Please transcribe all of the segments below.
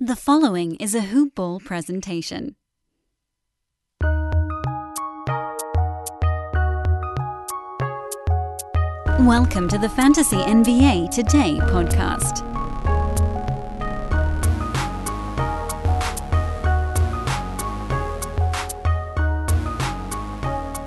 The following is a Hoop Ball presentation. Welcome to the Fantasy NBA Today podcast.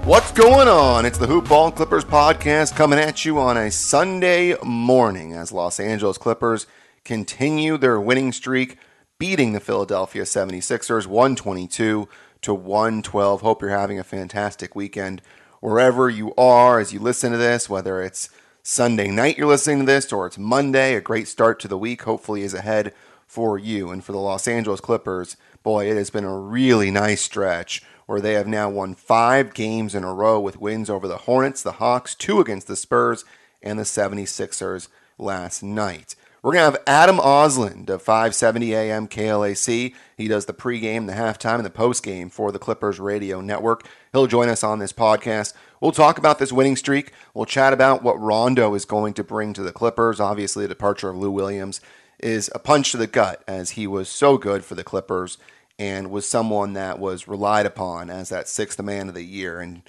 What's going on? It's the Hoop Ball Clippers podcast coming at you on a Sunday morning as Los Angeles Clippers continue their winning streak, beating the Philadelphia 76ers 122 to 112. Hope you're having a fantastic weekend wherever you are as you listen to this, whether it's Sunday night you're listening to this or it's Monday. A great start to the week, hopefully, is ahead for you. And for the Los Angeles Clippers, boy, it has been a really nice stretch where they have now won five games in a row with wins over the Hornets, the Hawks, two against the Spurs, and the 76ers last night. We're going to have Adam Ausland of 570 AM KLAC. He does the pregame, the halftime, and the postgame for the Clippers Radio Network. He'll join us on this podcast. We'll talk about this winning streak. We'll chat about what Rondo is going to bring to the Clippers. Obviously, the departure of Lou Williams is a punch to the gut as he was so good for the Clippers and was someone that was relied upon as that sixth man of the year and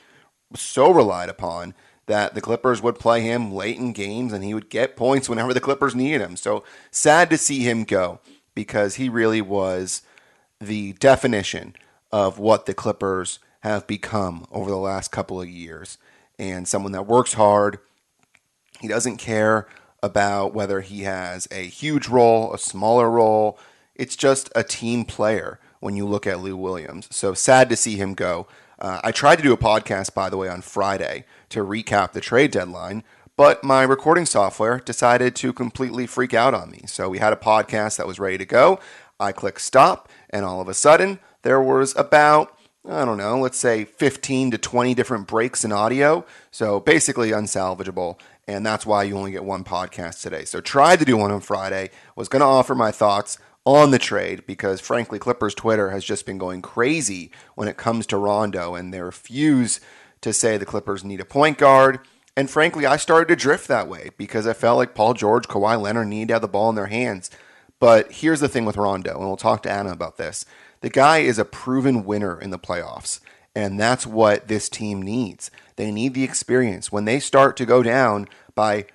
so relied upon that the Clippers would play him late in games and he would get points whenever the Clippers needed him. So sad to see him go because he really was the definition of what the Clippers have become over the last couple of years. And someone that works hard, he doesn't care about whether he has a huge role, a smaller role. It's just a team player when you look at Lou Williams. So sad to see him go. Uh, I tried to do a podcast, by the way, on Friday to recap the trade deadline, but my recording software decided to completely freak out on me. So we had a podcast that was ready to go. I clicked stop, and all of a sudden, there was about I don't know, let's say 15 to 20 different breaks in audio. So basically unsalvageable. And that's why you only get one podcast today. So tried to do one on Friday, was going to offer my thoughts on the trade because, frankly, Clippers Twitter has just been going crazy when it comes to Rondo, and they refuse to say the Clippers need a point guard. And frankly, I started to drift that way because I felt like Paul George, Kawhi Leonard need to have the ball in their hands. But here's the thing with Rondo, and we'll talk to Anna about this. The guy is a proven winner in the playoffs, and that's what this team needs. They need the experience. When they start to go down by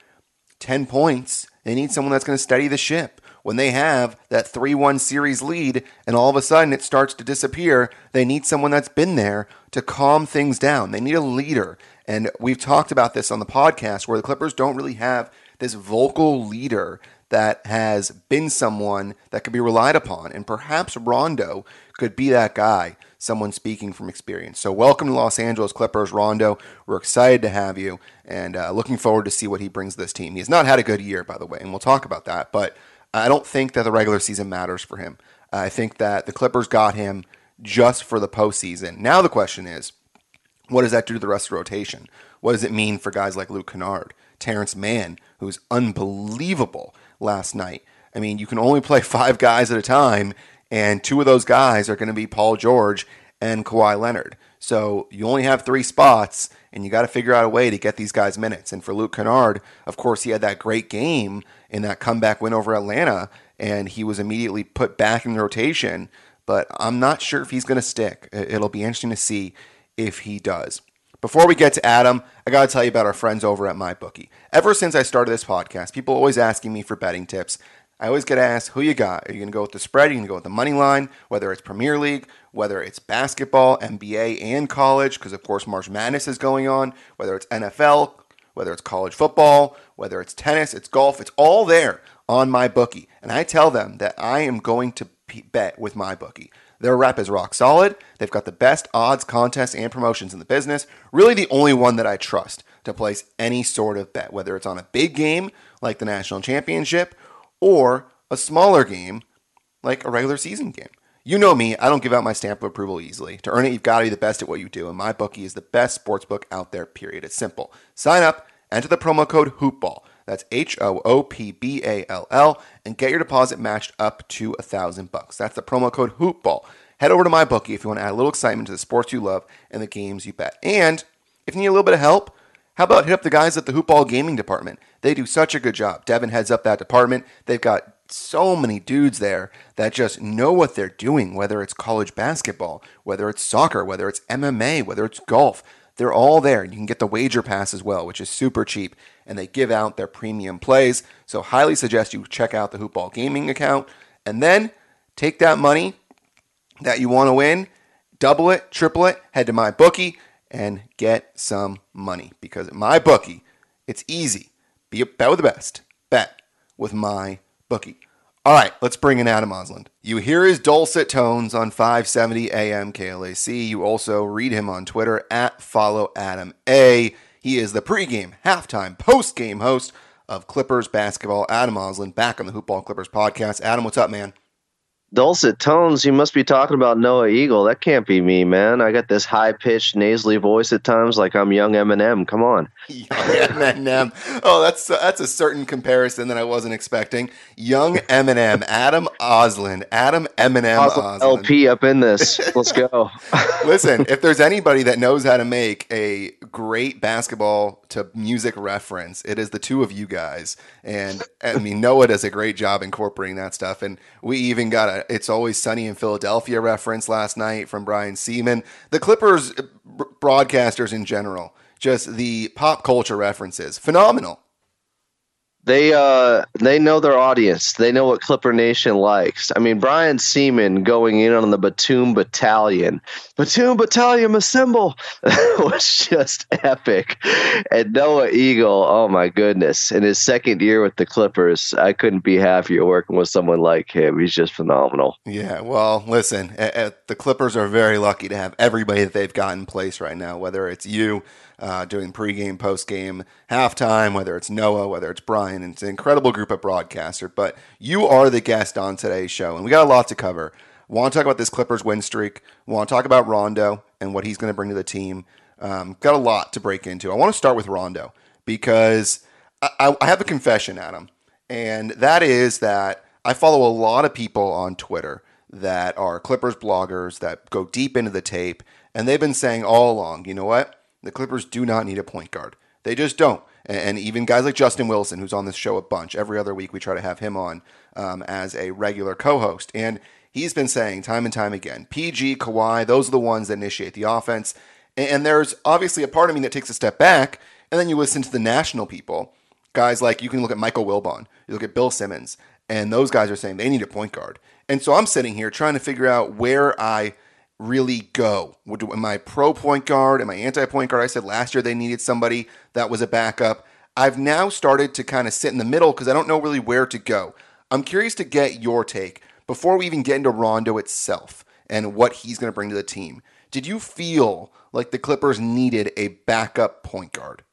10 points, they need someone that's going to steady the ship when they have that 3 1 series lead and all of a sudden it starts to disappear, they need someone that's been there to calm things down. They need a leader. And we've talked about this on the podcast where the Clippers don't really have this vocal leader that has been someone that could be relied upon. And perhaps Rondo could be that guy, someone speaking from experience. So, welcome to Los Angeles Clippers, Rondo. We're excited to have you and uh, looking forward to see what he brings to this team. He has not had a good year, by the way, and we'll talk about that. But I don't think that the regular season matters for him. I think that the Clippers got him just for the postseason. Now the question is, what does that do to the rest of the rotation? What does it mean for guys like Luke Kennard, Terrence Mann, who's unbelievable last night? I mean, you can only play five guys at a time, and two of those guys are going to be Paul George and Kawhi Leonard. So you only have three spots, and you got to figure out a way to get these guys minutes. And for Luke Kennard, of course, he had that great game in that comeback win over Atlanta, and he was immediately put back in the rotation. But I'm not sure if he's going to stick. It'll be interesting to see if he does. Before we get to Adam, I got to tell you about our friends over at MyBookie. Ever since I started this podcast, people always asking me for betting tips. I always get asked, who you got? Are you going to go with the spread? Are you going to go with the money line? Whether it's Premier League, whether it's basketball, NBA, and college, because of course March Madness is going on, whether it's NFL, whether it's college football, whether it's tennis, it's golf, it's all there on MyBookie. And I tell them that I am going to bet with MyBookie. Their rep is rock solid. They've got the best odds, contests, and promotions in the business. Really, the only one that I trust to place any sort of bet, whether it's on a big game like the national championship or a smaller game like a regular season game. You know me, I don't give out my stamp of approval easily. To earn it, you've got to be the best at what you do, and MyBookie is the best sports book out there, period. It's simple. Sign up, enter the promo code HOOPBALL. That's H O O P B A L L, and get your deposit matched up to a thousand bucks. That's the promo code HOOPBALL. Head over to MyBookie if you want to add a little excitement to the sports you love and the games you bet. And if you need a little bit of help, how about hit up the guys at the Hoopball Gaming Department? They do such a good job. Devin heads up that department. They've got so many dudes there that just know what they're doing, whether it's college basketball, whether it's soccer, whether it's MMA, whether it's golf. They're all there. And you can get the wager pass as well, which is super cheap, and they give out their premium plays. So, highly suggest you check out the Hoopball Gaming account and then take that money that you want to win, double it, triple it, head to MyBookie and get some money because at MyBookie, it's easy. Be a bet with the best. Bet with my bookie. All right, let's bring in Adam Ausland. You hear his dulcet tones on 570 AM KLAC. You also read him on Twitter at follow Adam A. He is the pregame, halftime, postgame host of Clippers basketball. Adam Ausland back on the Hoopball Clippers podcast. Adam, what's up, man? Dulcet tones, you must be talking about Noah Eagle. That can't be me, man. I got this high pitched, nasally voice at times, like I'm young Eminem. Come on, young Eminem. Oh, that's that's a certain comparison that I wasn't expecting. Young Eminem, Adam Ausland, Adam Eminem Ausland. LP up in this. Let's go. Listen, if there's anybody that knows how to make a great basketball to music reference, it is the two of you guys. And I mean, Noah does a great job incorporating that stuff. And we even got a it's Always Sunny in Philadelphia reference last night from Brian Sieman. The Clippers broadcasters in general, just the pop culture references, phenomenal they uh they know their audience. They know what Clipper Nation likes. I mean, Brian Sieman going in on the Batum Battalion, Batum Battalion assemble was just epic. And Noah Eagle, oh my goodness, in his second year with the Clippers, I couldn't be happier working with someone like him. He's just phenomenal. Yeah, well, listen, the Clippers are very lucky to have everybody that they've got in place right now. Whether it's you uh, doing pregame, postgame, halftime, whether it's Noah, whether it's Brian. It's an incredible group of broadcasters. But you are the guest on today's show, and we got a lot to cover. Want to talk about this Clippers win streak? Want to talk about Rondo and what he's going to bring to the team? Um, got a lot to break into. I want to start with Rondo because I, I have a confession, Adam, and that is that I follow a lot of people on Twitter that are Clippers bloggers that go deep into the tape, and they've been saying all along, you know what? The Clippers do not need a point guard. They just don't. And even guys like Justin Wilson, who's on this show a bunch, every other week we try to have him on um, as a regular co host. And he's been saying time and time again PG, Kawhi, those are the ones that initiate the offense. And there's obviously a part of me that takes a step back, and then you listen to the national people. Guys like you can look at Michael Wilbon, you look at Bill Simmons, and those guys are saying they need a point guard. And so I'm sitting here trying to figure out where I really go? Am I pro point guard? Am I anti point guard? I said last year they needed somebody that was a backup. I've now started to kind of sit in the middle because I don't know really where to go. I'm curious to get your take before we even get into Rondo itself and what he's going to bring to the team. Did you feel like the Clippers needed a backup point guard?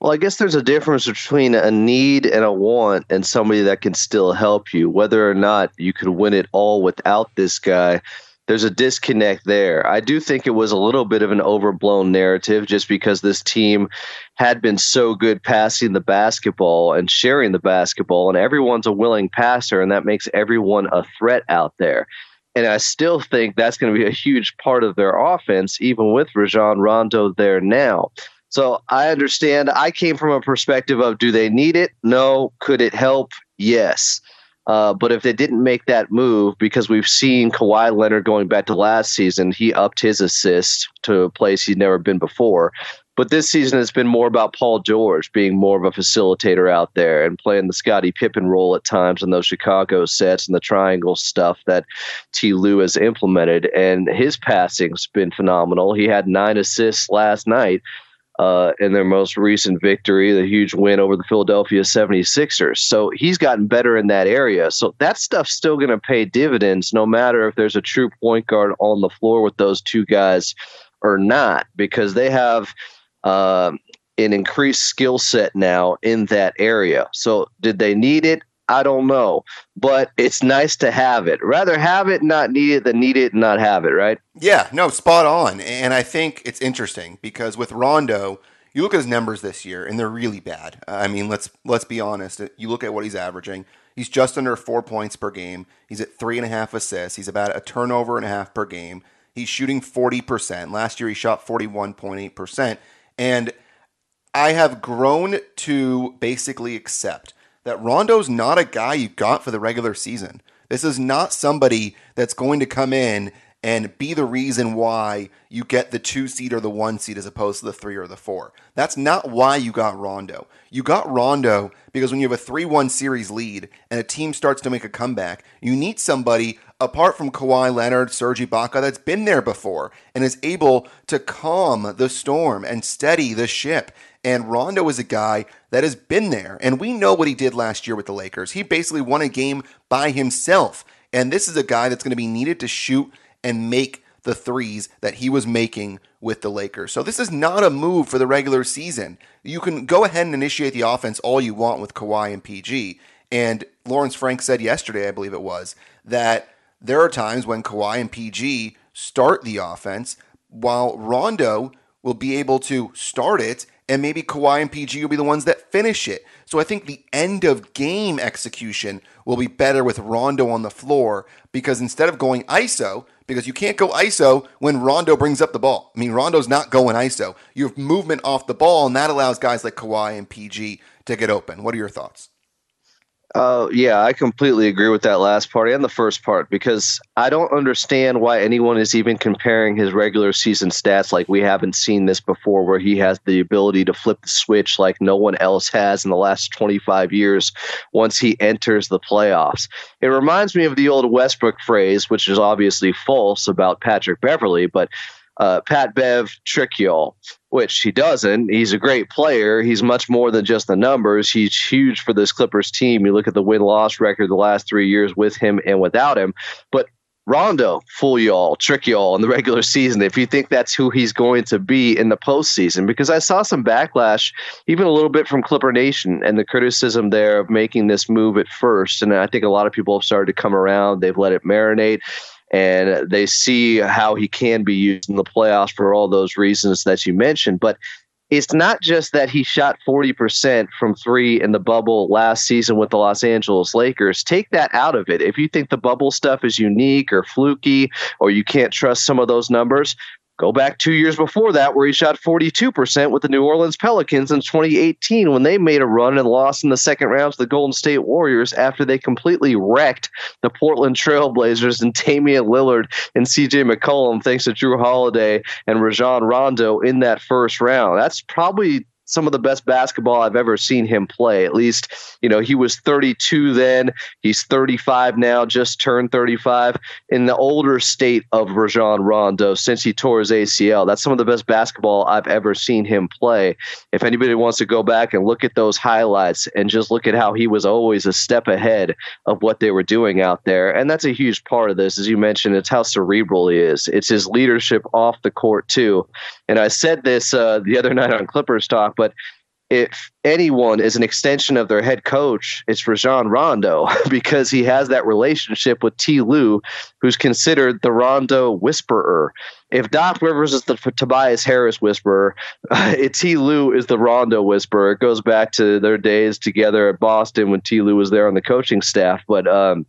Well, I guess there's a difference between a need and a want and somebody that can still help you. Whether or not you could win it all without this guy there's a disconnect there. I do think it was a little bit of an overblown narrative just because this team had been so good passing the basketball and sharing the basketball, and everyone's a willing passer, and that makes everyone a threat out there. And I still think that's going to be a huge part of their offense, even with Rajon Rondo there now. So I understand. I came from a perspective of do they need it? No. Could it help? Yes. Uh, but if they didn't make that move, because we've seen Kawhi Leonard going back to last season, he upped his assist to a place he'd never been before. But this season has been more about Paul George being more of a facilitator out there and playing the Scottie Pippen role at times in those Chicago sets and the triangle stuff that T. Lue has implemented. And his passing's been phenomenal. He had nine assists last night uh, in their most recent victory, the huge win over the Philadelphia 76ers. So he's gotten better in that area. So that stuff's still going to pay dividends no matter if there's a true point guard on the floor with those two guys or not, because they have. Uh, an increased skill set now in that area. So, did they need it? I don't know, but it's nice to have it. Rather have it, not need it, than need it and not have it, right? Yeah, no, spot on. And I think it's interesting because with Rondo, you look at his numbers this year, and they're really bad. I mean, let's let's be honest. You look at what he's averaging. He's just under four points per game. He's at three and a half assists. He's about a turnover and a half per game. He's shooting forty percent. Last year, he shot forty one point eight percent. And I have grown to basically accept that Rondo's not a guy you got for the regular season. This is not somebody that's going to come in and be the reason why you get the two seed or the one seed as opposed to the three or the four. That's not why you got Rondo. You got Rondo because when you have a 3 1 series lead and a team starts to make a comeback, you need somebody apart from Kawhi Leonard, Serge Ibaka, that's been there before and is able to calm the storm and steady the ship. And Rondo is a guy that has been there. And we know what he did last year with the Lakers. He basically won a game by himself. And this is a guy that's going to be needed to shoot and make the threes that he was making with the Lakers. So this is not a move for the regular season. You can go ahead and initiate the offense all you want with Kawhi and PG. And Lawrence Frank said yesterday, I believe it was, that there are times when Kawhi and PG start the offense while Rondo will be able to start it and maybe Kawhi and PG will be the ones that finish it. So I think the end of game execution will be better with Rondo on the floor because instead of going ISO, because you can't go ISO when Rondo brings up the ball. I mean, Rondo's not going ISO. You have movement off the ball, and that allows guys like Kawhi and PG to get open. What are your thoughts? Uh, yeah, I completely agree with that last part and the first part because I don't understand why anyone is even comparing his regular season stats like we haven't seen this before, where he has the ability to flip the switch like no one else has in the last 25 years once he enters the playoffs. It reminds me of the old Westbrook phrase, which is obviously false about Patrick Beverley, but uh, Pat Bev trick y'all, which he doesn't. He's a great player. He's much more than just the numbers. He's huge for this Clippers team. You look at the win loss record the last three years with him and without him. But Rondo, fool y'all, trick y'all in the regular season if you think that's who he's going to be in the postseason. Because I saw some backlash, even a little bit from Clipper Nation, and the criticism there of making this move at first. And I think a lot of people have started to come around. They've let it marinate and they see how he can be used in the playoffs for all those reasons that you mentioned. But it's not just that he shot 40% from three in the bubble last season with the Los Angeles Lakers. Take that out of it. If you think the bubble stuff is unique or fluky or you can't trust some of those numbers, Go back two years before that, where he shot 42% with the New Orleans Pelicans in 2018 when they made a run and lost in the second round to the Golden State Warriors after they completely wrecked the Portland Trailblazers and Damian Lillard and CJ McCollum, thanks to Jrue Holiday and Rajon Rondo in that first round. That's probably some of the best basketball I've ever seen him play. At least, you know, he was 32 then. He's 35 now, just turned 35. In the older state of Rajon Rondo since he tore his ACL. That's some of the best basketball I've ever seen him play. If anybody wants to go back and look at those highlights and just look at how he was always a step ahead of what they were doing out there. And that's a huge part of this. As you mentioned, it's how cerebral he is. It's his leadership off the court, too. And I said this uh, the other night on Clippers Talk but if anyone is an extension of their head coach, it's Rajon Rondo because he has that relationship with T. Lue, who's considered the Rondo whisperer. If Doc Rivers is the Tobias Harris whisperer, uh, T. Lue is the Rondo whisperer. It goes back to their days together at Boston when T. Lue was there on the coaching staff. But um,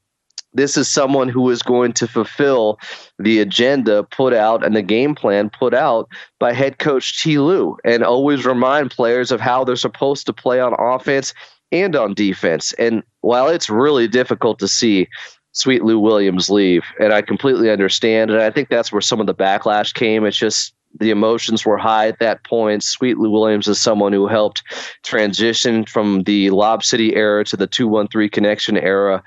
this is someone who is going to fulfill the agenda put out and the game plan put out by head coach T. Lue and always remind players of how they're supposed to play on offense and on defense. And while it's really difficult to see Sweet Lou Williams leave, and I completely understand, and I think that's where some of the backlash came. It's just the emotions were high at that point. Sweet Lou Williams is someone who helped transition from the Lob City era to the 213 connection era.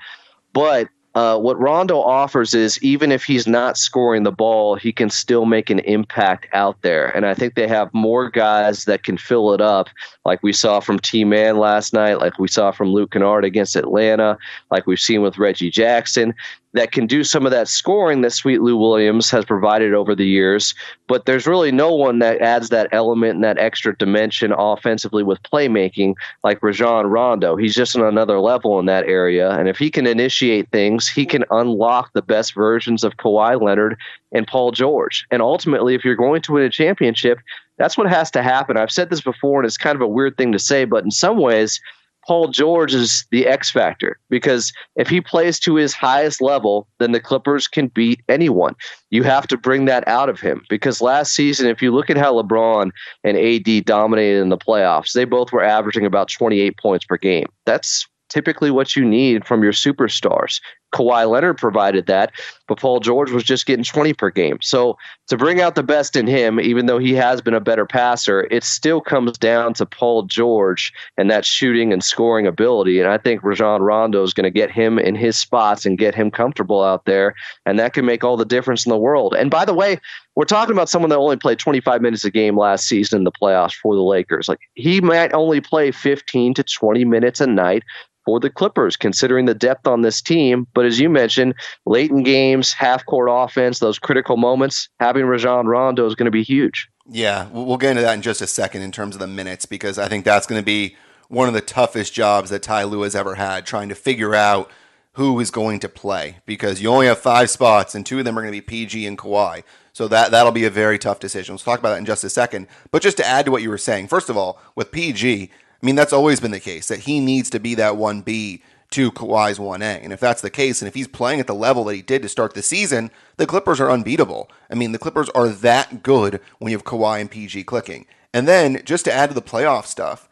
But uh, what Rondo offers is even if he's not scoring the ball, he can still make an impact out there. And I think they have more guys that can fill it up, like we saw from T Man last night, like we saw from Luke Kennard against Atlanta, like we've seen with Reggie Jackson that can do some of that scoring that Sweet Lou Williams has provided over the years. But there's really no one that adds that element and that extra dimension offensively with playmaking like Rajon Rondo. He's just on another level in that area. And if he can initiate things, he can unlock the best versions of Kawhi Leonard and Paul George. And ultimately, if you're going to win a championship, that's what has to happen. I've said this before, and it's kind of a weird thing to say, but in some ways, Paul George is the X factor because if he plays to his highest level, then the Clippers can beat anyone. You have to bring that out of him because last season, if you look at how LeBron and AD dominated in the playoffs, they both were averaging about 28 points per game. That's typically what you need from your superstars. Kawhi Leonard provided that, but Paul George was just getting 20 per game. So to bring out the best in him, even though he has been a better passer, it still comes down to Paul George and that shooting and scoring ability. And I think Rajon Rondo is going to get him in his spots and get him comfortable out there. And that can make all the difference in the world. And by the way, we're talking about someone that only played 25 minutes a game last season in the playoffs for the Lakers. Like he might only play 15 to 20 minutes a night for the Clippers, considering the depth on this team. But as you mentioned, late in games, half court offense, those critical moments, having Rajon Rondo is going to be huge. Yeah, we'll get into that in just a second in terms of the minutes, because I think that's going to be one of the toughest jobs that Ty Lue has ever had, trying to figure out who is going to play, because you only have five spots, and two of them are going to be PG and Kawhi. So that that'll be a very tough decision. We'll talk about that in just a second. But just to add to what you were saying, first of all, with PG, I mean, that's always been the case that he needs to be that 1B to Kawhi's 1A. And if that's the case, and if he's playing at the level that he did to start the season, the Clippers are unbeatable. I mean, the Clippers are that good when you have Kawhi and PG clicking. And then just to add to the playoff stuff,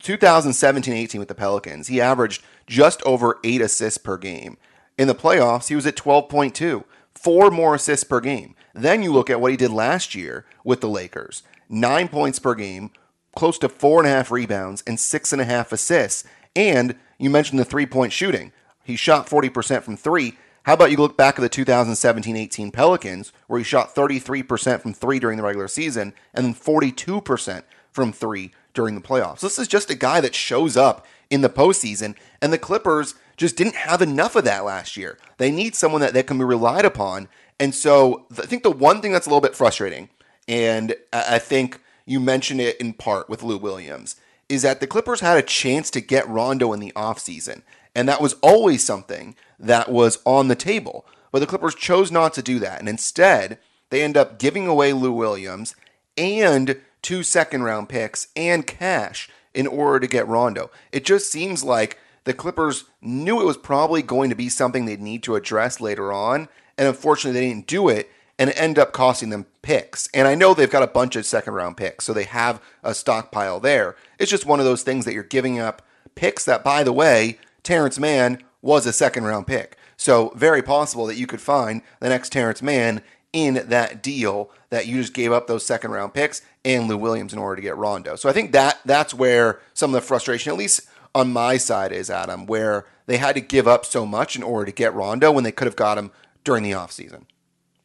2017 18 with the Pelicans, he averaged just over eight assists per game. In the playoffs, he was at 12.2, four more assists per game. Then you look at what he did last year with the Lakers nine points per game, close to four and a half rebounds and six and a half assists. And you mentioned the three point shooting. He shot 40% from three. How about you look back at the 2017 18 Pelicans, where he shot 33% from three during the regular season and then 42% from three during the playoffs? This is just a guy that shows up in the postseason, and the Clippers just didn't have enough of that last year. They need someone that, that can be relied upon. And so I think the one thing that's a little bit frustrating, and I think you mentioned it in part with Lou Williams, is that the Clippers had a chance to get Rondo in the offseason. And that was always something that was on the table. But the Clippers chose not to do that. And instead, they end up giving away Lou Williams and two second round picks and cash in order to get Rondo. It just seems like the Clippers knew it was probably going to be something they'd need to address later on. And unfortunately, they didn't do it and end up costing them picks. And I know they've got a bunch of second round picks, so they have a stockpile there. It's just one of those things that you're giving up picks that, by the way, Terrence Mann was a second round pick. So very possible that you could find the next Terrence Mann in that deal that you just gave up those second round picks and Lou Williams in order to get Rondo. So I think that that's where some of the frustration, at least on my side, is Adam, where they had to give up so much in order to get Rondo when they could have got him during the offseason.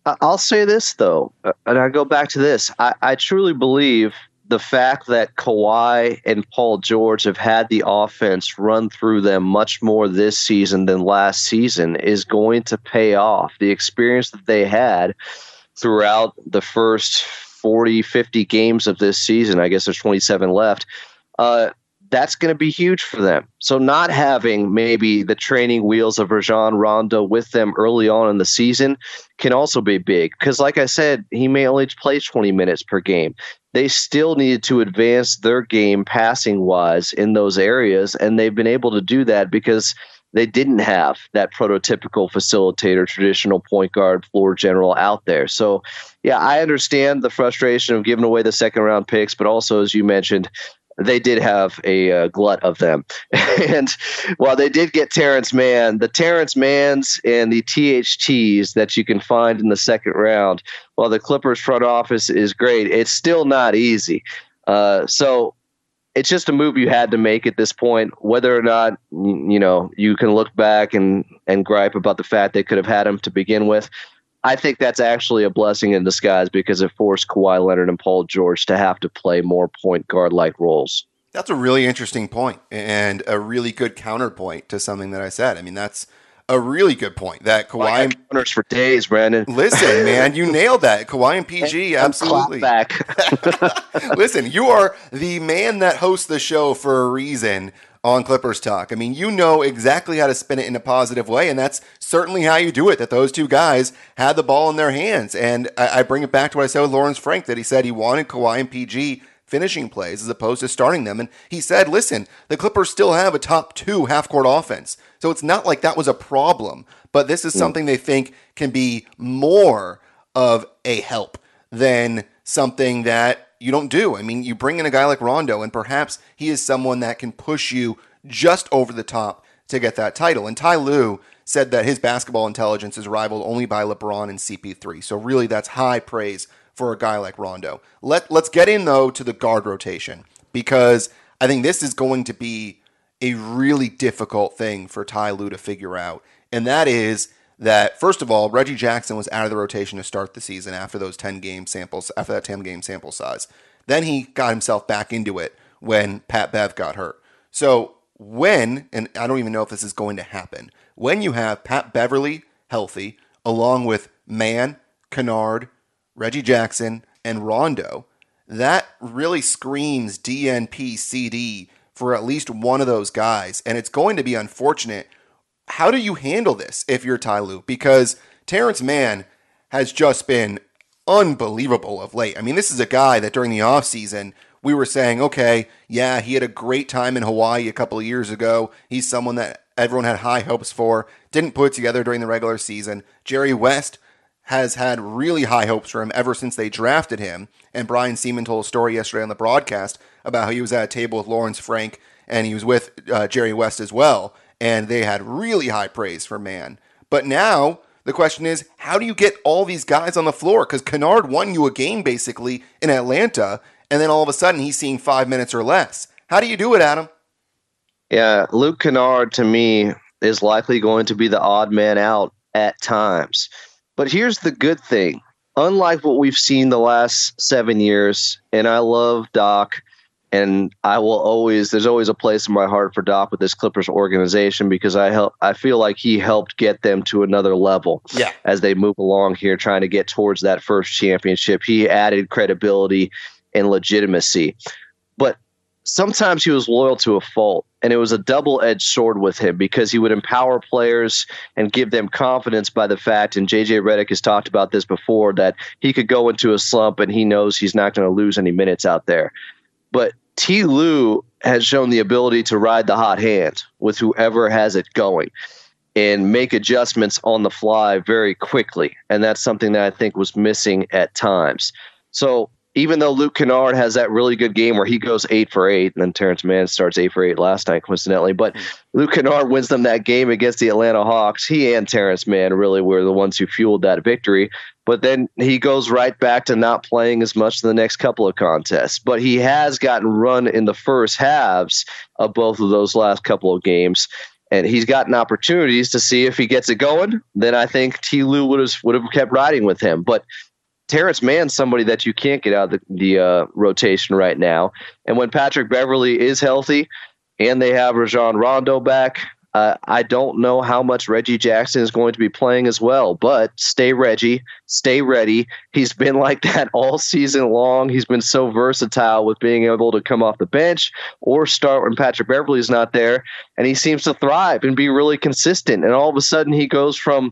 I'll say this though, uh, and I go back to this. I, I truly believe the fact that Kawhi and Paul George have had the offense run through them much more this season than last season is going to pay off. The experience that they had throughout the first 40, 50 games of this season, I guess there's 27 left, uh, that's going to be huge for them. So not having maybe the training wheels of Rajon Rondo with them early on in the season can also be big because, like I said, he may only play 20 minutes per game. They still needed to advance their game passing wise in those areas, and they've been able to do that because they didn't have that prototypical facilitator, traditional point guard, floor general out there. So, yeah, I understand the frustration of giving away the second round picks, but also, as you mentioned, they did have a uh, glut of them. and while they did get Terrence Mann, the Terrence Manns and the THTs that you can find in the second round, while the Clippers front office is great, it's still not easy. Uh, so it's just a move you had to make at this point. Whether or not you know you can look back and and gripe about the fact they could have had him to begin with, I think that's actually a blessing in disguise because it forced Kawhi Leonard and Paul George to have to play more point guard like roles. That's a really interesting point and a really good counterpoint to something that I said. I mean, that's a really good point that Kawhi and counters for days, Brandon. Listen, man, you nailed that. Kawhi and PG, absolutely. Back. listen, you are the man that hosts the show for a reason on Clippers Talk. I mean, you know exactly how to spin it in a positive way, and that's certainly how you do it. That those two guys had the ball in their hands, and I, I bring it back to what I said with Lawrence Frank that he said he wanted Kawhi and PG finishing plays as opposed to starting them. And he said, listen, the Clippers still have a top two half court offense. So it's not like that was a problem, but this is hmm. something they think can be more of a help than something that you don't do. I mean, you bring in a guy like Rondo, and perhaps he is someone that can push you just over the top to get that title. And Ty Lue said that his basketball intelligence is rivaled only by LeBron and CP3. So really, that's high praise for a guy like Rondo. Let Let's get in though to the guard rotation because I think this is going to be a really difficult thing for Ty Lue to figure out, and that is that first of all, Reggie Jackson was out of the rotation to start the season after those 10 game samples, after that 10 game sample size. Then he got himself back into it when Pat Bev got hurt. So when, and I don't even know if this is going to happen, when you have Pat Beverley healthy, along with Mann, Kennard, Reggie Jackson, and Rondo, that really screams DNP CD for at least one of those guys. And it's going to be unfortunate how do you handle this if you're Ty Lue? Because Terrence Mann has just been unbelievable of late. I mean, this is a guy that during the offseason, we were saying, okay, yeah, he had a great time in Hawaii a couple of years ago. He's someone that everyone had high hopes for, didn't put together during the regular season. Jerry West has had really high hopes for him ever since they drafted him. And Brian Sieman told a story yesterday on the broadcast about how he was at a table with Lawrence Frank and he was with uh, Jerry West as well and they had really high praise for man. But now the question is, how do you get all these guys on the floor? Because Kennard won you a game basically in Atlanta, and then all of a sudden he's seeing five minutes or less. How do you do it, Adam? Yeah, Luke Kennard to me is likely going to be the odd man out at times. But here's the good thing. Unlike what we've seen the last seven years, and I love Doc and I will always there's always a place in my heart for Doc with this Clippers organization because I help I feel like he helped get them to another level yeah. as they move along here trying to get towards that first championship. He added credibility and legitimacy. But sometimes he was loyal to a fault and it was a double-edged sword with him because he would empower players and give them confidence by the fact and JJ Redick has talked about this before that he could go into a slump and he knows he's not going to lose any minutes out there. But T. Lue has shown the ability to ride the hot hand with whoever has it going and make adjustments on the fly very quickly. And that's something that I think was missing at times. So even though Luke Kennard has that really good game where he goes eight for eight, and then Terrence Mann starts eight for eight last night, coincidentally, but Luke Kennard wins them that game against the Atlanta Hawks. He and Terrence Mann really were the ones who fueled that victory. But then he goes right back to not playing as much in the next couple of contests. But he has gotten run in the first halves of both of those last couple of games and he's gotten opportunities to see if he gets it going, then I think T. Lue would have would have kept riding with him. But Terrence Mann's somebody that you can't get out of the, the uh, rotation right now. And when Patrick Beverley is healthy and they have Rajon Rondo back, uh, I don't know how much Reggie Jackson is going to be playing as well, but stay Reggie, stay ready. He's been like that all season long. He's been so versatile with being able to come off the bench or start when Patrick Beverley's not there. And he seems to thrive and be really consistent. And all of a sudden, he goes from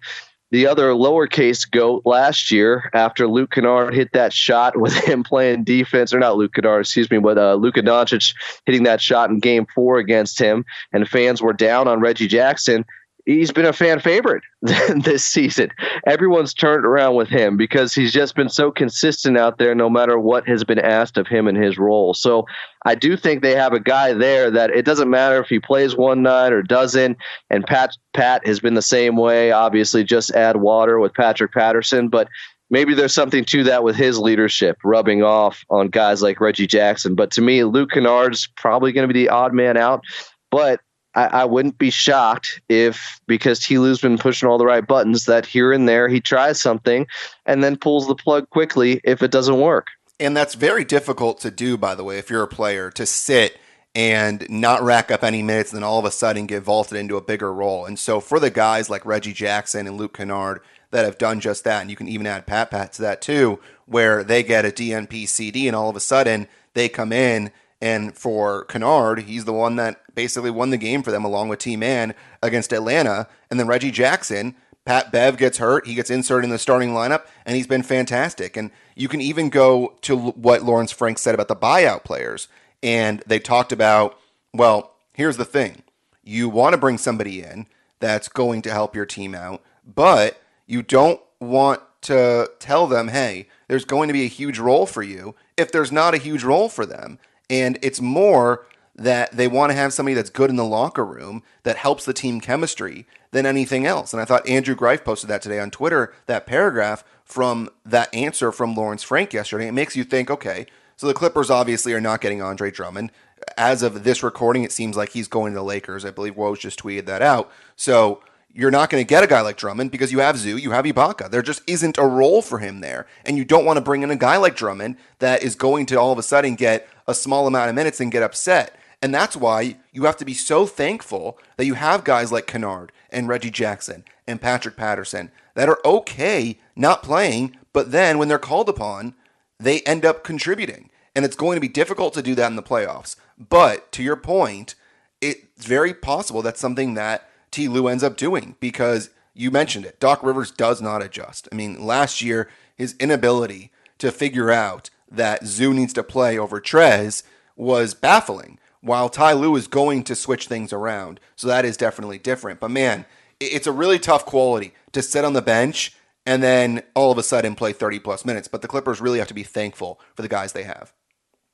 the other lowercase goat last year after Luke Kennard hit that shot with him playing defense, or not Luke Kennard, excuse me, but uh, Luka Doncic hitting that shot in game four against him, and fans were down on Reggie Jackson he's been a fan favorite this season. Everyone's turned around with him because he's just been so consistent out there no matter what has been asked of him in his role. So I do think they have a guy there that it doesn't matter if he plays one night or doesn't. And Pat Pat has been the same way. Obviously, just add water with Patrick Patterson, but maybe there's something to that with his leadership rubbing off on guys like Reggie Jackson. But to me, Luke Kennard's probably going to be the odd man out. But I, I, wouldn't be shocked if because T. Lue's been pushing all the right buttons that here and there he tries something and then pulls the plug quickly if it doesn't work. And that's very difficult to do, by the way, if you're a player to sit and not rack up any minutes and then all of a sudden get vaulted into a bigger role. And so for the guys like Reggie Jackson and Luke Kennard that have done just that, and you can even add Pat Pat to that too, where they get a DNP CD and all of a sudden they come in and for Kennard, he's the one that basically won the game for them along with T Man against Atlanta. And then Reggie Jackson, Pat Bev gets hurt. He gets inserted in the starting lineup, and he's been fantastic. And you can even go to what Lawrence Frank said about the buyout players. And they talked about, well, here's the thing you want to bring somebody in that's going to help your team out, but you don't want to tell them, hey, there's going to be a huge role for you if there's not a huge role for them. And it's more that they want to have somebody that's good in the locker room that helps the team chemistry than anything else. And I thought Andrew Greif posted that today on Twitter, that paragraph from that answer from Lawrence Frank yesterday. It makes you think, okay, so the Clippers obviously are not getting Andre Drummond. As of this recording, it seems like he's going to the Lakers. I believe Woj just tweeted that out. So you're not going to get a guy like Drummond because you have Zoo, you have Ibaka. There just isn't a role for him there. And you don't want to bring in a guy like Drummond that is going to all of a sudden get a small amount of minutes and get upset. And that's why you have to be so thankful that you have guys like Kennard and Reggie Jackson and Patrick Patterson that are okay not playing, but then when they're called upon, they end up contributing. And it's going to be difficult to do that in the playoffs. But to your point, it's very possible that's something that T. Lue ends up doing because you mentioned it. Doc Rivers does not adjust. I mean, last year, his inability to figure out that Zoo needs to play over Trez was baffling, while Ty Lue is going to switch things around. So that is definitely different. But man, it's a really tough quality to sit on the bench and then all of a sudden play 30 plus minutes. But the Clippers really have to be thankful for the guys they have.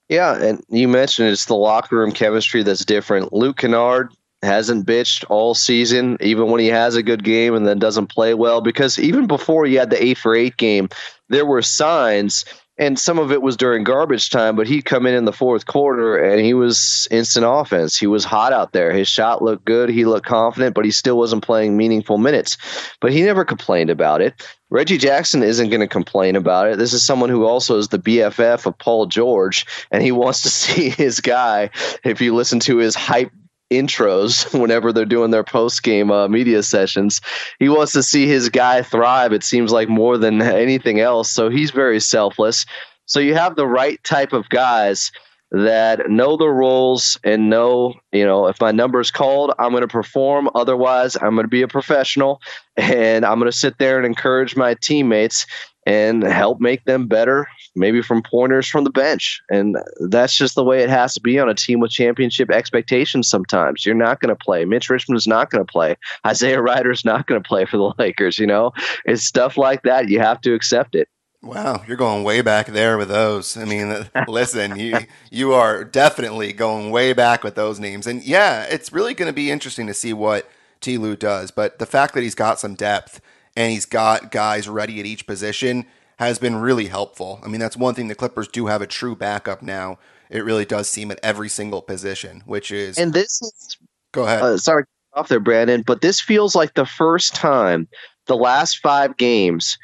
Yeah, and you mentioned it's the locker room chemistry that's different. Luke Kennard hasn't bitched all season, even when he has a good game and then doesn't play well. Because even before he had the eight for eight game, there were signs and some of it was during garbage time, but he'd come in in the fourth quarter and he was instant offense. He was hot out there. His shot looked good. He looked confident, but he still wasn't playing meaningful minutes. But he never complained about it. Reggie Jackson isn't going to complain about it. This is someone who also is the BFF of Paul George, and he wants to see his guy. If you listen to his hype intros whenever they're doing their post game uh, media sessions. He wants to see his guy thrive. It seems like more than anything else. So he's very selfless. So you have the right type of guys that know the roles and know, you know, if my number is called, I'm going to perform. Otherwise, I'm going to be a professional and I'm going to sit there and encourage my teammates and help make them better, maybe from pointers from the bench. And that's just the way it has to be on a team with championship expectations sometimes. You're not going to play. Mitch Richmond is not going to play. Isaiah Rider is not going to play for the Lakers. You know, it's stuff like that. You have to accept it. Wow, you're going way back there with those. I mean, listen, you you are definitely going way back with those names. And yeah, it's really going to be interesting to see what T. Lue does. But the fact that he's got some depth – and he's got guys ready at each position has been really helpful. I mean, that's one thing the Clippers do have a true backup now. It really does seem at every single position, which is and this is go ahead. Uh, sorry, off there, Brandon, but this feels like the first time the last five games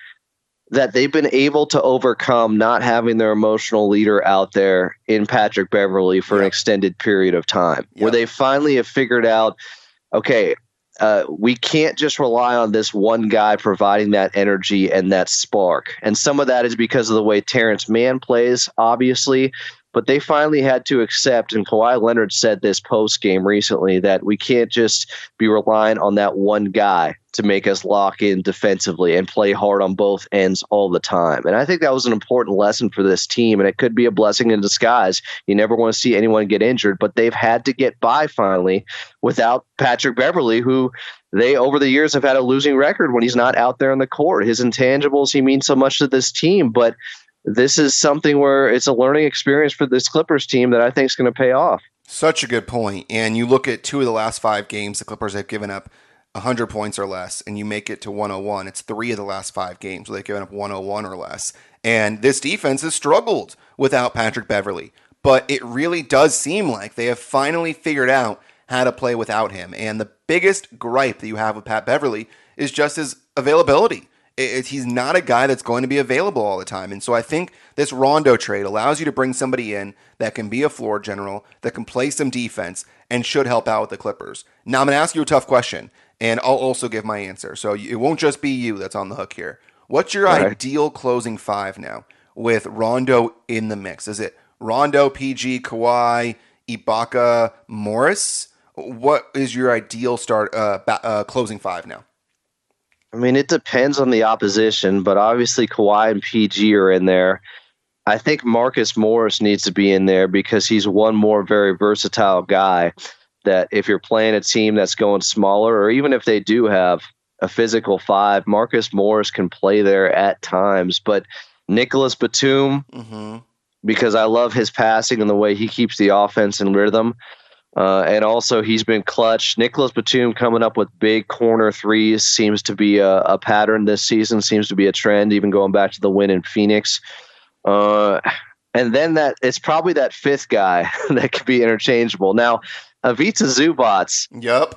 that they've been able to overcome not having their emotional leader out there in Patrick Beverley for yep. an extended period of time, yep. where they finally have figured out, okay, uh, we can't just rely on this one guy providing that energy and that spark. And some of that is because of the way Terrence Mann plays, obviously. But they finally had to accept, and Kawhi Leonard said this post game recently, that we can't just be relying on that one guy to make us lock in defensively and play hard on both ends all the time. And I think that was an important lesson for this team, and it could be a blessing in disguise. You never want to see anyone get injured, but they've had to get by finally without Patrick Beverley, who they over the years have had a losing record when he's not out there on the court. His intangibles, he means so much to this team, but this is something where it's a learning experience for this Clippers team that I think is going to pay off. Such a good point. And you look at two of the last five games the Clippers have given up 100 points or less, and you make it to 101. It's three of the last five games where they've given up 101 or less. And this defense has struggled without Patrick Beverley. But it really does seem like they have finally figured out how to play without him. And the biggest gripe that you have with Pat Beverley is just his availability. It, he's not a guy that's going to be available all the time. And so I think this Rondo trade allows you to bring somebody in that can be a floor general, that can play some defense, and should help out with the Clippers. Now I'm going to ask you a tough question, and I'll also give my answer. So it won't just be you that's on the hook here. What's your right. ideal closing five now with Rondo in the mix? Is it Rondo, PG, Kawhi, Ibaka, Morris? What is your ideal start uh, uh, closing five now? I mean, it depends on the opposition, but obviously Kawhi and PG are in there. I think Marcus Morris needs to be in there because he's one more very versatile guy. That if you're playing a team that's going smaller, or even if they do have a physical five, Marcus Morris can play there at times. But Nicholas Batum, mm-hmm. because I love his passing and the way he keeps the offense in rhythm. Uh, and also, he's been clutch. Nicholas Batum coming up with big corner threes seems to be a, a, pattern this season, seems to be a trend, even going back to the win in Phoenix. Uh, and then that it's probably that fifth guy that could be interchangeable. Now, Ivica Zubac. Yep.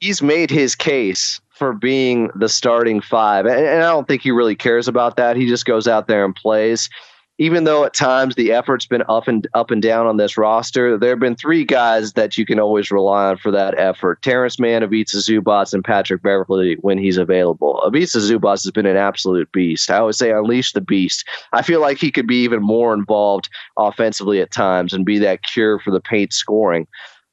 He's made his case for being the starting five. And, and I don't think he really cares about that. He just goes out there and plays even though at times the effort's been up and up and down on this roster, there have been three guys that you can always rely on for that effort: Terance Mann, Ivica Zubac, and Patrick Beverley when he's available. Ivica Zubac has been an absolute beast. I always say unleash the beast. I feel like he could be even more involved offensively at times and be that cure for the paint scoring.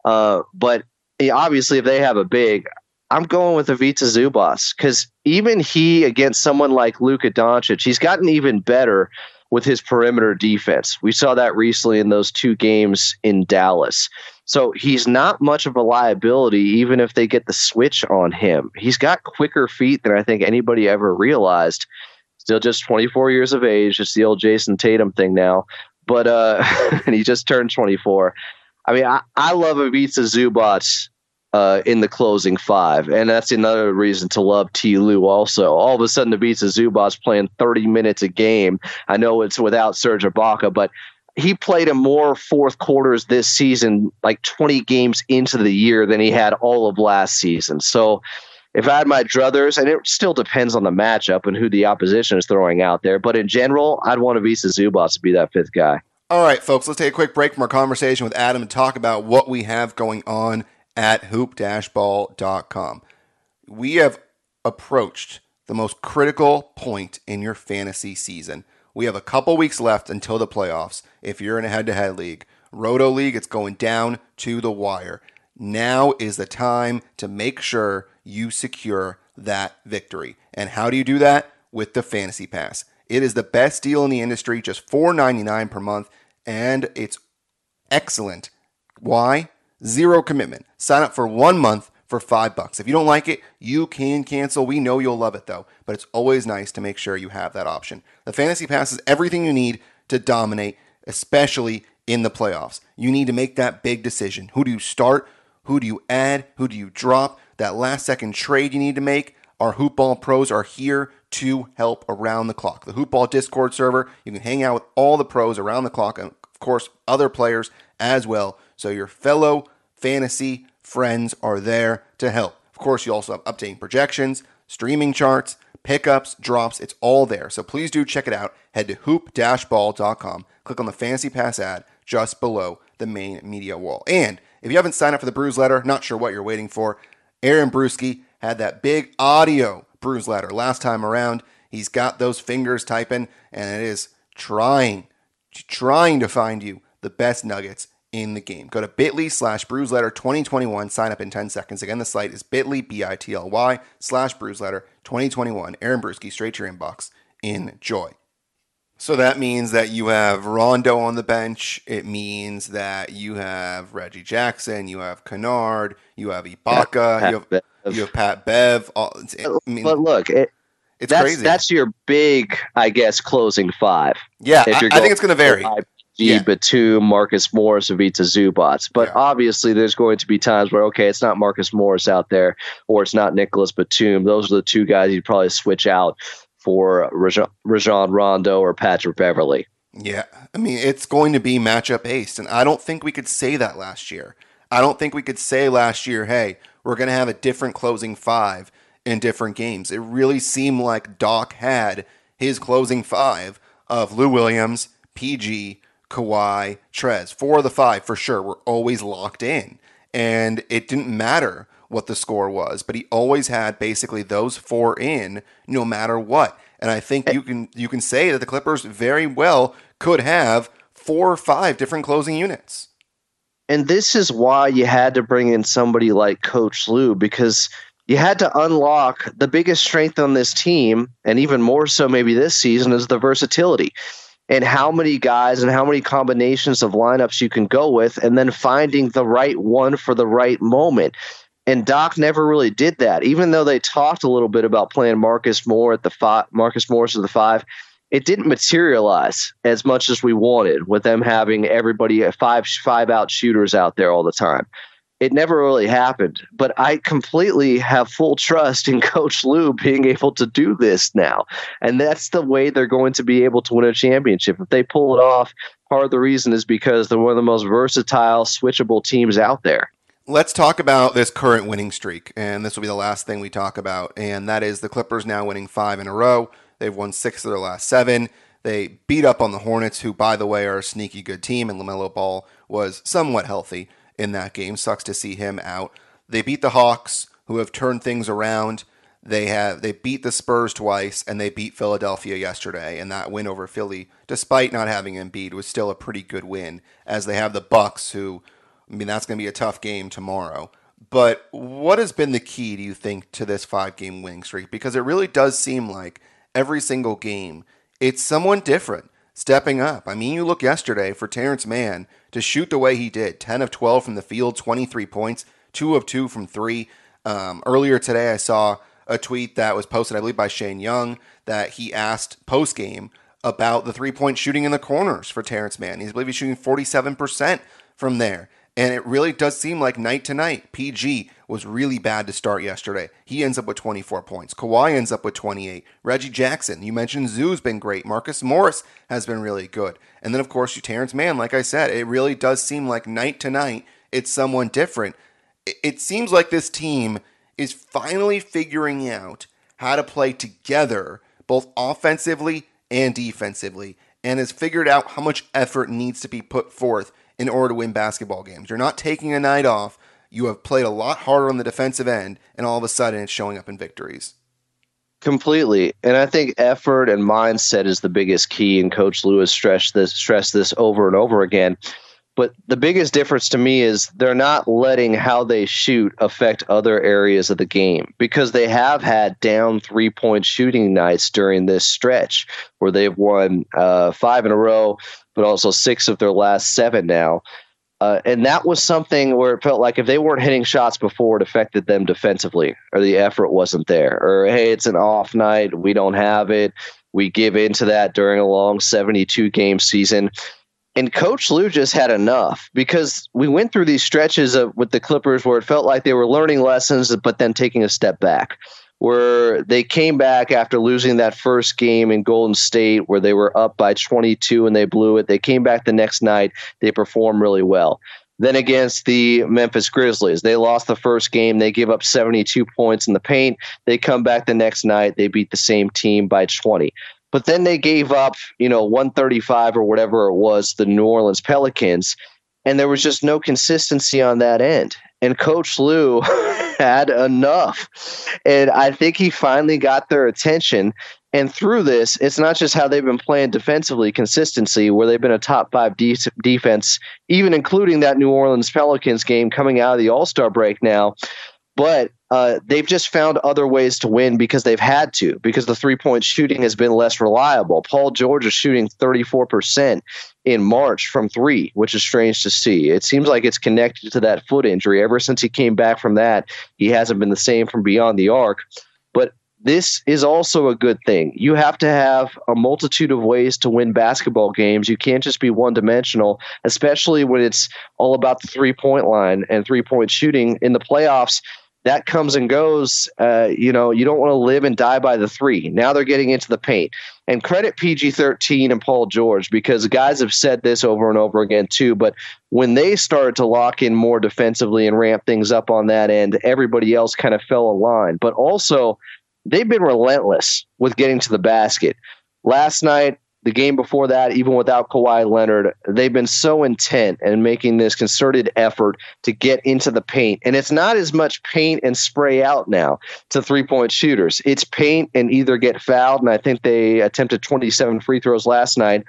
Uh, but obviously, if they have a big, I'm going with Ivica Zubac because even he against someone like Luka Doncic, he's gotten even better with his perimeter defense. We saw that recently in those two games in Dallas. So he's not much of a liability, even if they get the switch on him. He's got quicker feet than I think anybody ever realized. Still just 24 years of age. It's the old Jayson Tatum thing now. But uh, and he just turned 24. I mean, I, I love Ivica Zubac uh, in the closing five. And that's another reason to love T. Lue also. All of a sudden, the Beats of Zubac playing 30 minutes a game. I know it's without Serge Ibaka, but he played in more fourth quarters this season, like 20 games into the year, than he had all of last season. So if I had my druthers, and it still depends on the matchup and who the opposition is throwing out there, but in general, I'd want Ivica Zubac to be that fifth guy. All right, folks, let's take a quick break from our conversation with Adam and talk about what we have going on at hoop-ball.com. We have approached the most critical point in your fantasy season. We have a couple weeks left until the playoffs. If you're in a head-to-head league, Roto League, it's going down to the wire. Now is the time to make sure you secure that victory. And how do you do that? With the Fantasy Pass. It is the best deal in the industry, just $4.99 per month, and it's excellent. Why? Zero commitment. Sign up for one month for five bucks. If you don't like it, you can cancel. We know you'll love it though, but it's always nice to make sure you have that option. The Fantasy Pass is everything you need to dominate, especially in the playoffs. You need to make that big decision. Who do you start? Who do you add? Who do you drop? That last second trade you need to make. Our Hoopball pros are here to help around the clock. The Hoopball Discord server, you can hang out with all the pros around the clock, and of course, other players as well so your fellow fantasy friends are there to help. Of course, you also have updating projections, streaming charts, pickups, drops. It's all there. So please do check it out. Head to hoop-ball.com. Click on the Fantasy Pass ad just below the main media wall. And if you haven't signed up for the Bruise Letter, not sure what you're waiting for, Aaron Bruski had that big audio Bruise Letter last time around. He's got those fingers typing, and it is trying, trying to find you the best nuggets in the game. Go to bit.ly slash bruiseletter 2021. Sign up in 10 seconds. Again, the site is bit.ly, B-I-T-L-Y, slash bruiseletter 2021. Aaron Bruski, straight to your inbox. Enjoy. So that means that you have Rondo on the bench. It means that you have Reggie Jackson, you have Kennard, you have Ibaka, Pat you have Bev. you have Pat Bev. All, I mean, but look, it, it's that's, crazy. That's your big, I guess, closing five. Yeah, I, I think it's going to vary. Five yeah. Batum, Marcus Morris, Ivica Zubac. But yeah. obviously, there's going to be times where, okay, it's not Marcus Morris out there, or it's not Nicolas Batum. Those are the two guys you'd probably switch out for Rajon, Rajon Rondo or Patrick Beverley. Yeah. I mean, it's going to be matchup based. And I don't think we could say that last year. I don't think we could say last year, hey, we're going to have a different closing five in different games. It really seemed like Doc had his closing five of Lou Williams, PG, Kawhi, Trez. Four of the five for sure were always locked in. And it didn't matter what the score was, but he always had basically those four in no matter what. And I think eh. you can you can say that the Clippers very well could have four or five different closing units. And this is why you had to bring in somebody like Coach Lue because you had to unlock the biggest strength on this team, and even more so maybe this season, is the versatility and how many guys and how many combinations of lineups you can go with, and then finding the right one for the right moment. And Doc never really did that, even though they talked a little bit about playing Marcus Moore at the five, Marcus Morris at the five. It didn't materialize as much as we wanted with them having everybody uh, five five out shooters out there all the time. It never really happened. But I completely have full trust in Coach Lue being able to do this now. And that's the way they're going to be able to win a championship. If they pull it off, part of the reason is because they're one of the most versatile, switchable teams out there. Let's talk about this current winning streak. And this will be the last thing we talk about. And that is the Clippers now winning five in a row. They've won six of their last seven. They beat up on the Hornets, who, by the way, are a sneaky good team, and LaMelo Ball was somewhat healthy in that game. Sucks to see him out. They beat the Hawks, who have turned things around. They have they beat the Spurs twice, and they beat Philadelphia yesterday. And that win over Philly, despite not having Embiid, was still a pretty good win. As they have the Bucks, who I mean, that's going to be a tough game tomorrow. But what has been the key, do you think, to this five game winning streak? Because it really does seem like every single game, it's someone different stepping up. I mean, you look yesterday for Terance Mann to shoot the way he did 10 of 12 from the field, 23 points, 2 of 2 from 3. Um, earlier today, I saw a tweet that was posted, I believe, by Shane Young that he asked post game about the three point shooting in the corners for Terance Mann. He's, I believe he's shooting 47% from there. And it really does seem like night to night. PG was really bad to start yesterday. He ends up with 24 points. Kawhi ends up with 28. Reggie Jackson, you mentioned Zoo's been great. Marcus Morris has been really good. And then, of course, you Terance Mann, like I said, it really does seem like night to night, it's someone different. It seems like this team is finally figuring out how to play together, both offensively and defensively, and has figured out how much effort needs to be put forth in order to win basketball games. You're not taking a night off. You have played a lot harder on the defensive end, and all of a sudden it's showing up in victories. Completely. And I think effort and mindset is the biggest key, and Coach Lewis stressed this stressed this over and over again. But the biggest difference to me is they're not letting how they shoot affect other areas of the game because they have had down three point shooting nights during this stretch where they've won uh, five in a row, but also six of their last seven now. Uh, and that was something where it felt like if they weren't hitting shots before, it affected them defensively, or the effort wasn't there, or hey, it's an off night, we don't have it. We give into that during a long 72 game season. And Coach Lue just had enough because we went through these stretches of, with the Clippers where it felt like they were learning lessons, but then taking a step back. Where they came back after losing that first game in Golden State, where they were up by 22 and they blew it. They came back the next night. They performed really well. Then against the Memphis Grizzlies, they lost the first game. They give up 72 points in the paint. They come back the next night. They beat the same team by 20. But then they gave up, you know, 135 or whatever it was, the New Orleans Pelicans, and there was just no consistency on that end. And Coach Lue had enough. And I think he finally got their attention. And through this, it's not just how they've been playing defensively, consistency, where they've been a top five de- defense, even including that New Orleans Pelicans game coming out of the All Star break now. But uh, they've just found other ways to win because they've had to, because the three point shooting has been less reliable. Paul George is shooting 34% in March from three, which is strange to see. It seems like it's connected to that foot injury. Ever since he came back from that, he hasn't been the same from beyond the arc. But this is also a good thing. You have to have a multitude of ways to win basketball games. You can't just be one dimensional, especially when it's all about the three point line and three point shooting in the playoffs that comes and goes. Uh, you know, you don't want to live and die by the three. Now they're getting into the paint. And credit PG 13 and Paul George because guys have said this over and over again too. But when they started to lock in more defensively and ramp things up on that end, everybody else kind of fell in line. But also, they've been relentless with getting to the basket. Last night, the game before that, even without Kawhi Leonard, they've been so intent in making this concerted effort to get into the paint. And it's not as much paint and spray out now to three point shooters. It's paint and either get fouled, and I think they attempted 27 free throws last night,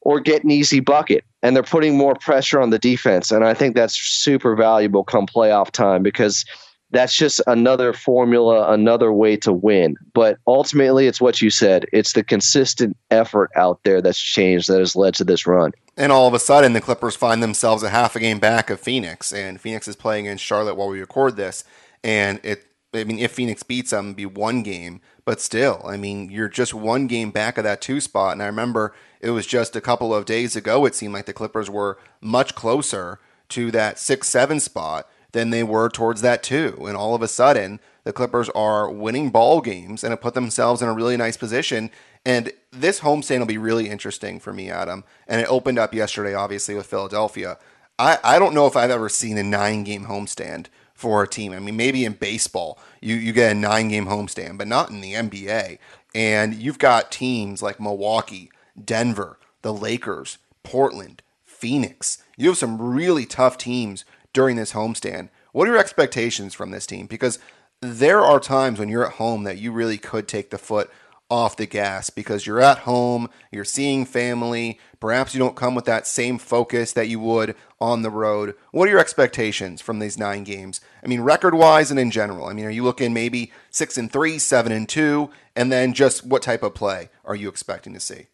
or get an easy bucket. And they're putting more pressure on the defense. And I think that's super valuable come playoff time because – that's just another formula, another way to win. But ultimately, it's what you said. It's the consistent effort out there that's changed that has led to this run. And all of a sudden, the Clippers find themselves a half a game back of Phoenix, and Phoenix is playing in Charlotte while we record this. And it, I mean, if Phoenix beats them, it'd be one game, but still, I mean, you're just one game back of that two spot. And I remember it was just a couple of days ago. It seemed like the Clippers were much closer to that six seven spot than they were towards that too. And all of a sudden, the Clippers are winning ball games and have put themselves in a really nice position. And this homestand will be really interesting for me, Adam. And it opened up yesterday, obviously, with Philadelphia. I, I don't know if I've ever seen a nine game homestand for a team. I mean, maybe in baseball, you, you get a nine game homestand, but not in the NBA. And you've got teams like Milwaukee, Denver, the Lakers, Portland, Phoenix. You have some really tough teams during this homestand. What are your expectations from this team? Because there are times when you're at home that you really could take the foot off the gas because you're at home, you're seeing family. Perhaps you don't come with that same focus that you would on the road. What are your expectations from these nine games? I mean, record wise and in general. I mean, are you looking maybe six and three, seven and two, and then just what type of play are you expecting to see?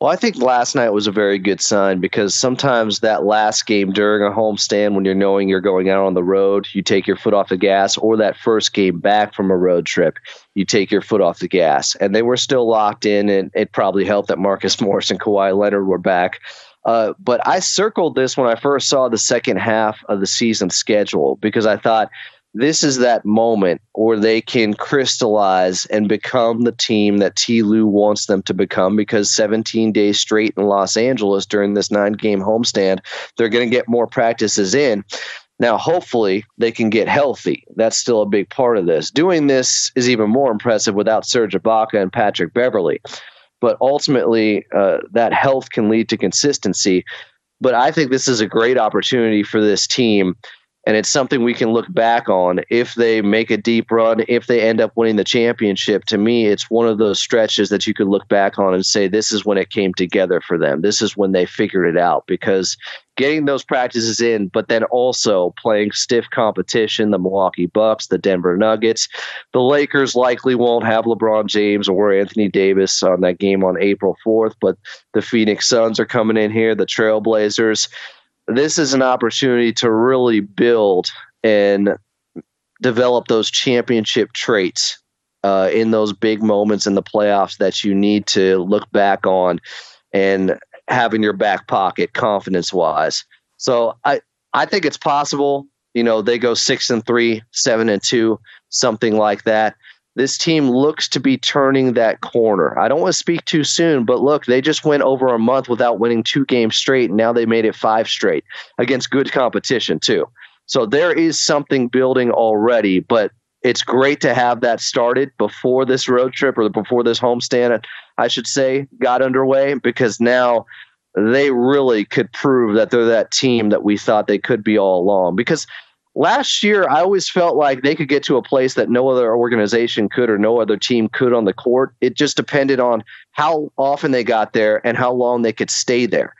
Well, I think last night was a very good sign because sometimes that last game during a homestand, when you're knowing you're going out on the road, you take your foot off the gas, or that first game back from a road trip, you take your foot off the gas. And they were still locked in, and it probably helped that Marcus Morris and Kawhi Leonard were back. Uh, but I circled this when I first saw the second half of the season schedule because I thought this is that moment where they can crystallize and become the team that T. Lue wants them to become because 17 days straight in Los Angeles during this nine game homestand, they're going to get more practices in. Now, hopefully, they can get healthy. That's still a big part of this. Doing this is even more impressive without Serge Ibaka and Patrick Beverley. But ultimately, uh, that health can lead to consistency. But I think this is a great opportunity for this team and it's something we can look back on. If they make a deep run if they end up winning the championship to me it's one of those stretches that you could look back on and say this is when it came together for them. This is when they figured it out. Because getting those practices in but then also playing stiff competition the Milwaukee Bucks the Denver Nuggets the Lakers likely won't have LeBron James or Anthony Davis on that game on April 4th but the Phoenix Suns are coming in here the Trailblazers this is an opportunity to really build and develop those championship traits uh, in those big moments in the playoffs that you need to look back on and have in your back pocket confidence wise. So I I think it's possible. You know, they go six and three, seven and two, something like that this team looks to be turning that corner. I don't want to speak too soon, but look, they just went over a month without winning two games straight, and now they made it five straight against good competition, too. So there is something building already, but it's great to have that started before this road trip or before this homestand, I should say, got underway because now they really could prove that they're that team that we thought they could be all along. Because last year I always felt like they could get to a place that no other organization could or no other team could on the court. It just depended on how often they got there and how long they could stay there.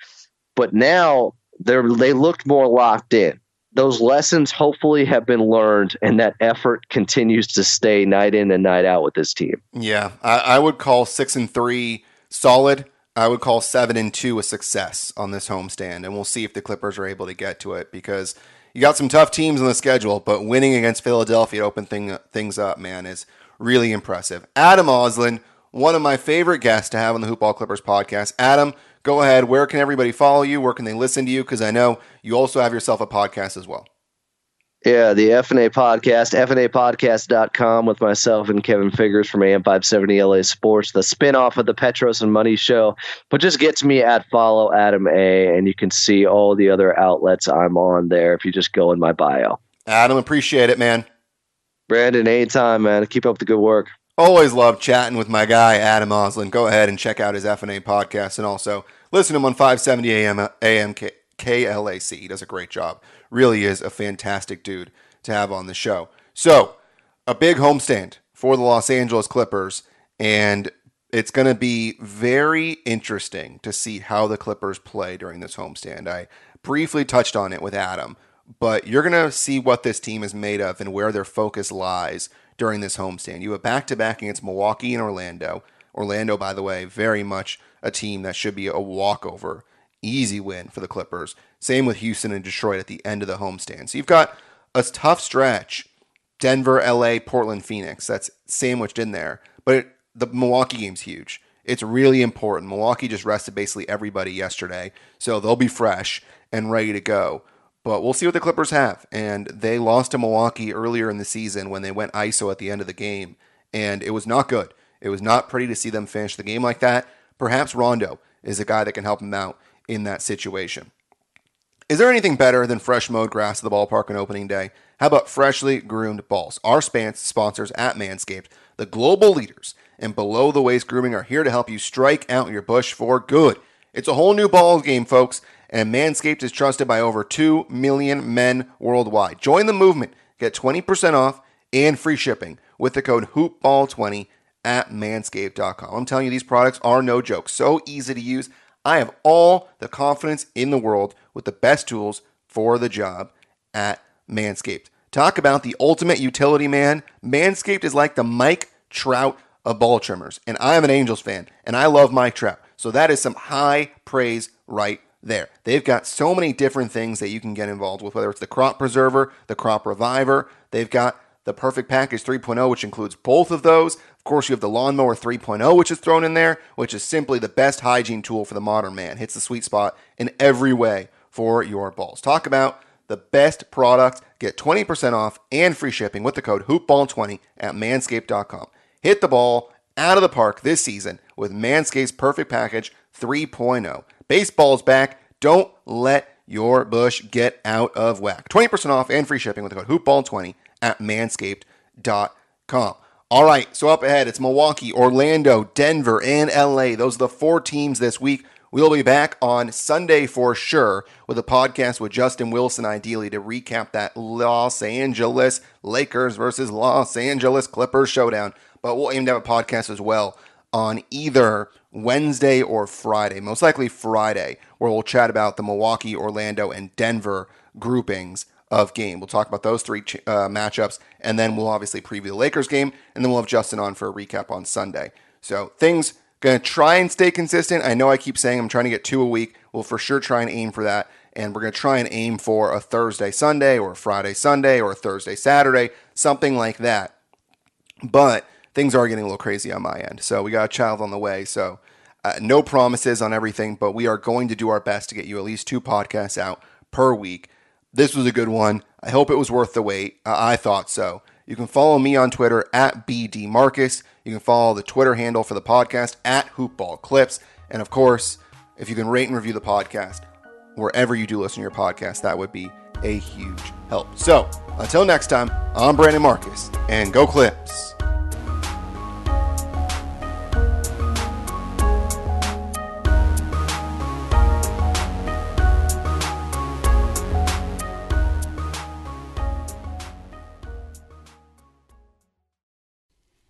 But now they're they looked more locked in. Those lessons hopefully have been learned, and that effort continues to stay night in and night out with this team. Yeah, I, I would call six and three solid. I would call seven and two a success on this homestand, and we'll see if the Clippers are able to get to it because you got some tough teams on the schedule, but winning against Philadelphia to open thing, things up, man, is really impressive. Adam Ausland, one of my favorite guests to have on the Hoopball Clippers podcast. Adam, go ahead. Where can everybody follow you? Where can they listen to you? Because I know you also have yourself a podcast as well. Yeah, the FNA podcast, FNApodcast.com with myself and Kevin Figures from AM 570 LA Sports, the spinoff of the Petros and Money Show. But just get to me at follow Adam A, and you can see all the other outlets I'm on there if you just go in my bio. Adam, appreciate it, man. Brandon, anytime, man. Keep up the good work. Always love chatting with my guy, Adam Ausland. Go ahead and check out his FNA podcast and also listen to him on 570 AM, AM KLAC. He does a great job really is a fantastic dude to have on the show. So, a big homestand for the Los Angeles Clippers, and it's going to be very interesting to see how the Clippers play during this homestand. I briefly touched on it with Adam, but you're going to see what this team is made of and where their focus lies during this homestand. You have back to back against Milwaukee and Orlando. Orlando, by the way, very much a team that should be a walkover easy win for the Clippers. Same with Houston and Detroit at the end of the homestand. So you've got a tough stretch Denver, LA, Portland, Phoenix. That's sandwiched in there. But it, the Milwaukee game's huge. It's really important. Milwaukee just rested basically everybody yesterday, so they'll be fresh and ready to go. But we'll see what the Clippers have. And they lost to Milwaukee earlier in the season when they went ISO at the end of the game. And it was not good. It was not pretty to see them finish the game like that. Perhaps Rondo is a guy that can help them out in that situation. Is there anything better than fresh mowed grass at the ballpark on opening day? How about freshly groomed balls? Our sponsors at Manscaped, the global leaders in below the waist grooming, are here to help you strike out your bush for good. It's a whole new ball game, folks, and Manscaped is trusted by over 2 million men worldwide. Join the movement. Get 20% off and free shipping with the code HoopBall20 at manscaped.com. I'm telling you, these products are no joke. So easy to use. I have all the confidence in the world with the best tools for the job at Manscaped. Talk about the ultimate utility man. Manscaped is like the Mike Trout of ball trimmers. And I am an Angels fan, and I love Mike Trout. So that is some high praise right there. They've got so many different things that you can get involved with, whether it's the crop preserver, the crop reviver. They've got the perfect package 3.0, which includes both of those. Of course, you have the lawnmower 3.0, which is thrown in there, which is simply the best hygiene tool for the modern man. Hits the sweet spot in every way for your balls. Talk about the best product. Get 20% off and free shipping with the code hoopball20 at manscaped.com. Hit the ball out of the park this season with Manscaped's Perfect Package 3.0. Baseball's back. Don't let your bush get out of whack. 20% off and free shipping with the code hoopball20 at manscaped.com. All right, so up ahead, it's Milwaukee, Orlando, Denver, and LA. Those are the four teams this week. We'll be back on Sunday for sure with a podcast with Justin Wilson, ideally, to recap that Los Angeles Lakers versus Los Angeles Clippers showdown. But we'll aim to have a podcast as well on either Wednesday or Friday, most likely Friday, where we'll chat about the Milwaukee, Orlando, and Denver groupings of game. We'll talk about those three uh, matchups, and then we'll obviously preview the Lakers game, and then we'll have Justin on for a recap on Sunday. So things gonna try and stay consistent. I know I keep saying I'm trying to get two a week. We'll for sure try and aim for that, and we're gonna try and aim for a Thursday Sunday or a Friday Sunday or a Thursday Saturday, something like that. But things are getting a little crazy on my end, so we got a child on the way. So. Uh, no promises on everything, but we are going to do our best to get you at least two podcasts out per week. This was a good one. I hope it was worth the wait. Uh, I thought so. You can follow me on Twitter at BDMarcus. You can follow the Twitter handle for the podcast at HoopBallClips. And of course, if you can rate and review the podcast wherever you do listen to your podcast, that would be a huge help. So until next time, I'm Brandon Marcus, and go Clips.